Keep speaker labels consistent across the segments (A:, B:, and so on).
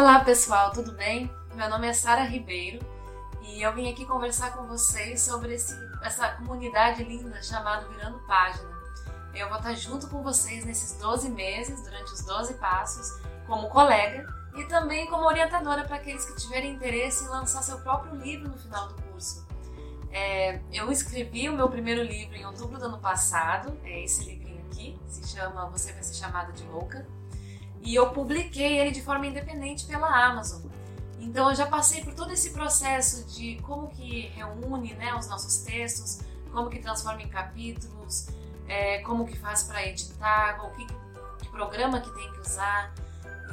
A: Olá pessoal, tudo bem? Meu nome é Sara Ribeiro e eu vim aqui conversar com vocês sobre esse, essa comunidade linda chamada Virando Página. Eu vou estar junto com vocês nesses 12 meses, durante os 12 passos, como colega e também como orientadora para aqueles que tiverem interesse em lançar seu próprio livro no final do curso. É, eu escrevi o meu primeiro livro em outubro do ano passado, é esse livrinho aqui, se chama Você Vai Ser Chamada de Louca, e eu publiquei ele de forma independente pela Amazon. Então eu já passei por todo esse processo de como que reúne né, os nossos textos, como que transforma em capítulos, é, como que faz para editar, o que, que programa que tem que usar.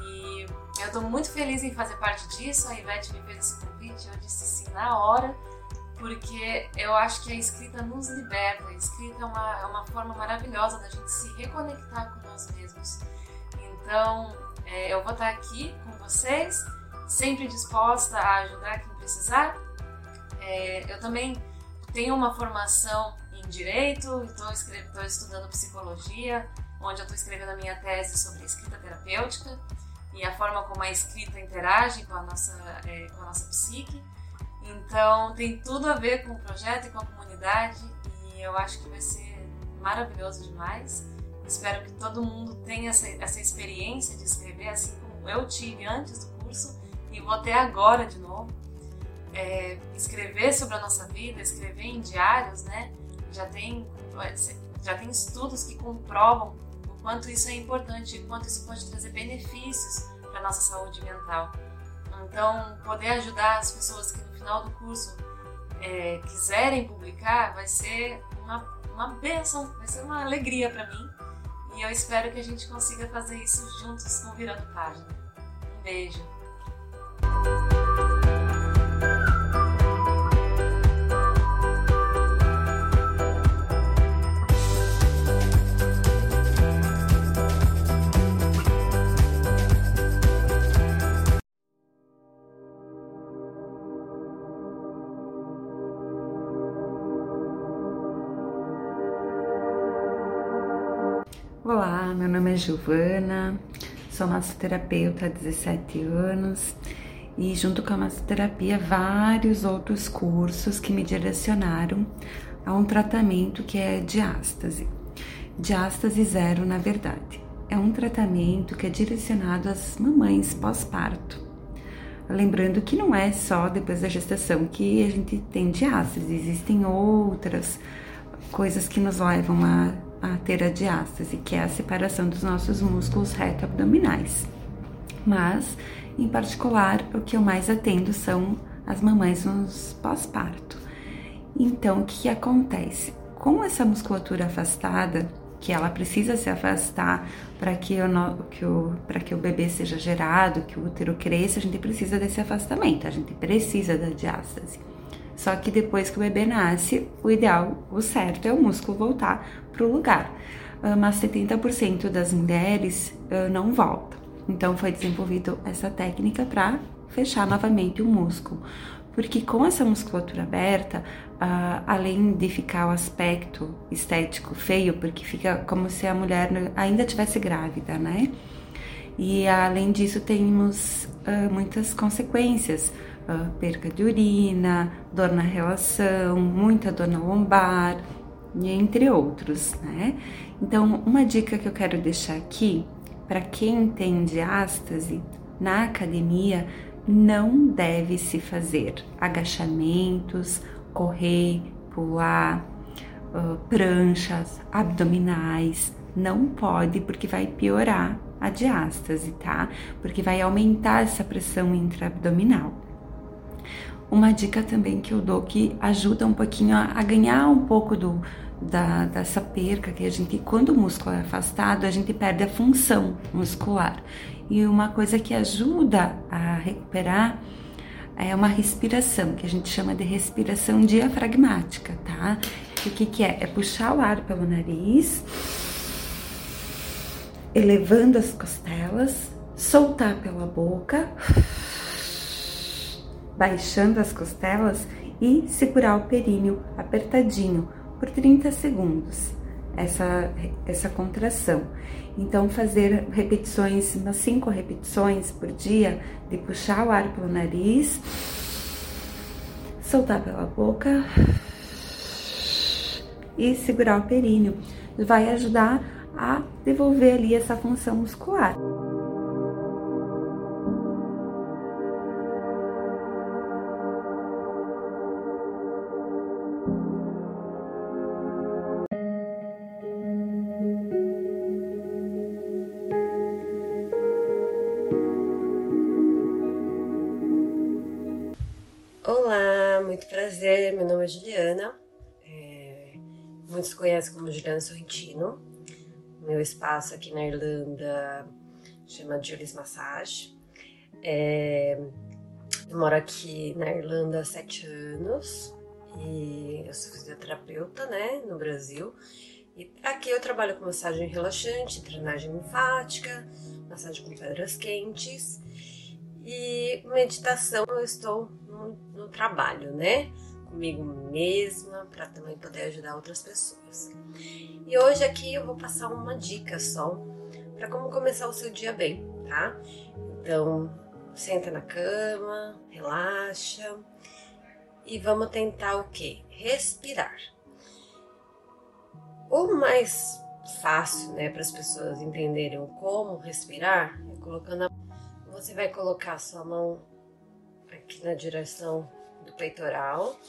A: E eu estou muito feliz em fazer parte disso. A Ivete me fez esse convite, eu disse sim na hora, porque eu acho que a escrita nos liberta. A escrita é uma, é uma forma maravilhosa da gente se reconectar com nós mesmos. Então, é, eu vou estar aqui com vocês, sempre disposta a ajudar quem precisar. É, eu também tenho uma formação em Direito, estou estudando Psicologia, onde eu estou escrevendo a minha tese sobre escrita terapêutica e a forma como a escrita interage com a nossa, é, com a nossa psique. Então, tem tudo a ver com o projeto e com a comunidade e eu acho que vai ser maravilhoso demais. Espero que todo mundo tenha essa, essa experiência de escrever assim como eu tive antes do curso e vou ter agora de novo. É, escrever sobre a nossa vida, escrever em diários, né? Já tem, já tem estudos que comprovam o quanto isso é importante e quanto isso pode trazer benefícios para a nossa saúde mental. Então, poder ajudar as pessoas que no final do curso é, quiserem publicar vai ser uma, uma bênção, vai ser uma alegria para mim e eu espero que a gente consiga fazer isso juntos com Virando Página. Um beijo!
B: Meu nome é Giovana, sou massoterapeuta há 17 anos e junto com a massoterapia vários outros cursos que me direcionaram a um tratamento que é diástase. Diástase zero, na verdade. É um tratamento que é direcionado às mamães pós-parto. Lembrando que não é só depois da gestação que a gente tem diástase, existem outras coisas que nos levam a a ter a diástase, que é a separação dos nossos músculos reto-abdominais. Mas, em particular, o que eu mais atendo são as mamães nos pós-parto. Então, o que acontece? Com essa musculatura afastada, que ela precisa se afastar para que, que, o, que o bebê seja gerado, que o útero cresça, a gente precisa desse afastamento, a gente precisa da diástase. Só que depois que o bebê nasce, o ideal, o certo é o músculo voltar para o lugar. Ah, mas 70% das mulheres ah, não volta. Então foi desenvolvido essa técnica para fechar novamente o músculo. Porque com essa musculatura aberta, uh, além de ficar o aspecto estético feio, porque fica como se a mulher ainda tivesse grávida, né? E além disso, temos muitas consequências uh, perca de urina, dor na relação, muita dor na lombar, entre outros, né? Então, uma dica que eu quero deixar aqui para quem tem diástase na academia, não deve se fazer agachamentos, correr, pular, uh, pranchas, abdominais. Não pode, porque vai piorar a diástase, tá? Porque vai aumentar essa pressão intraabdominal. Uma dica também que eu dou que ajuda um pouquinho a, a ganhar um pouco do, da, dessa perca que a gente, quando o músculo é afastado, a gente perde a função muscular. E uma coisa que ajuda a recuperar é uma respiração, que a gente chama de respiração diafragmática, tá? O que, que é? É puxar o ar pelo nariz, elevando as costelas, soltar pela boca baixando as costelas e segurar o períneo apertadinho por 30 segundos. essa, essa contração. Então, fazer repetições, umas cinco repetições por dia, de puxar o ar pelo nariz, soltar pela boca e segurar o períneo. Vai ajudar a devolver ali essa função muscular.
C: Olá, muito prazer. Meu nome é Juliana. É, muitos conhecem como Juliana Sorrentino. Meu espaço aqui na Irlanda chama Julie's Massage. É, eu moro aqui na Irlanda há sete anos e eu sou fisioterapeuta, né, no Brasil. E aqui eu trabalho com massagem relaxante, drenagem linfática, massagem com pedras quentes e meditação eu estou no, no trabalho, né? Comigo mesma, para também poder ajudar outras pessoas. E hoje aqui eu vou passar uma dica só para como começar o seu dia bem, tá? Então, senta na cama, relaxa e vamos tentar o que? Respirar. O mais fácil, né, para as pessoas entenderem como respirar é colocando a você vai colocar sua mão aqui na direção do peitoral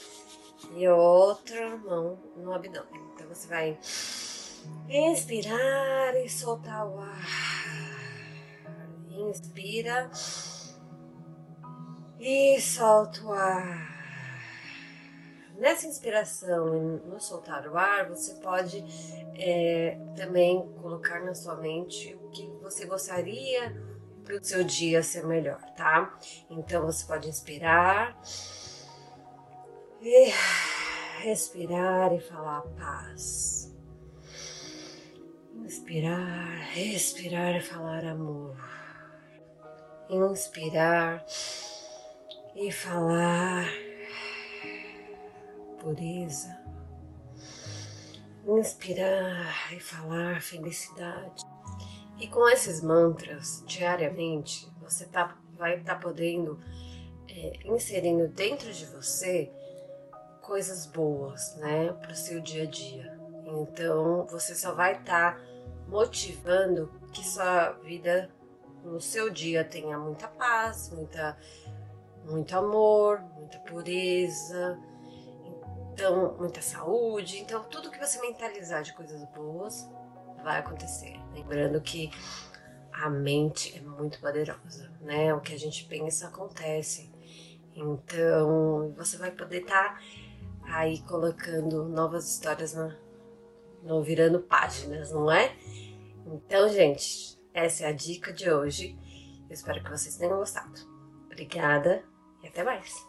C: e outra mão no abdômen. Então você vai inspirar e soltar o ar. Inspira e solta o ar. Nessa inspiração e no soltar o ar, você pode é, também colocar na sua mente o que você gostaria para o seu dia ser melhor, tá? Então você pode inspirar e respirar e falar paz. Inspirar, respirar e falar amor. Inspirar e falar pureza. Inspirar e falar felicidade. E com esses mantras diariamente, você tá, vai estar tá podendo é, inserindo dentro de você coisas boas, né, para o seu dia a dia. Então você só vai estar tá motivando que sua vida no seu dia tenha muita paz, muita, muito amor, muita pureza, então muita saúde. Então tudo que você mentalizar de coisas boas vai acontecer. Lembrando que a mente é muito poderosa, né? O que a gente pensa acontece. Então, você vai poder estar tá aí colocando novas histórias na, no virando páginas, não é? Então, gente, essa é a dica de hoje. Eu espero que vocês tenham gostado. Obrigada e até mais.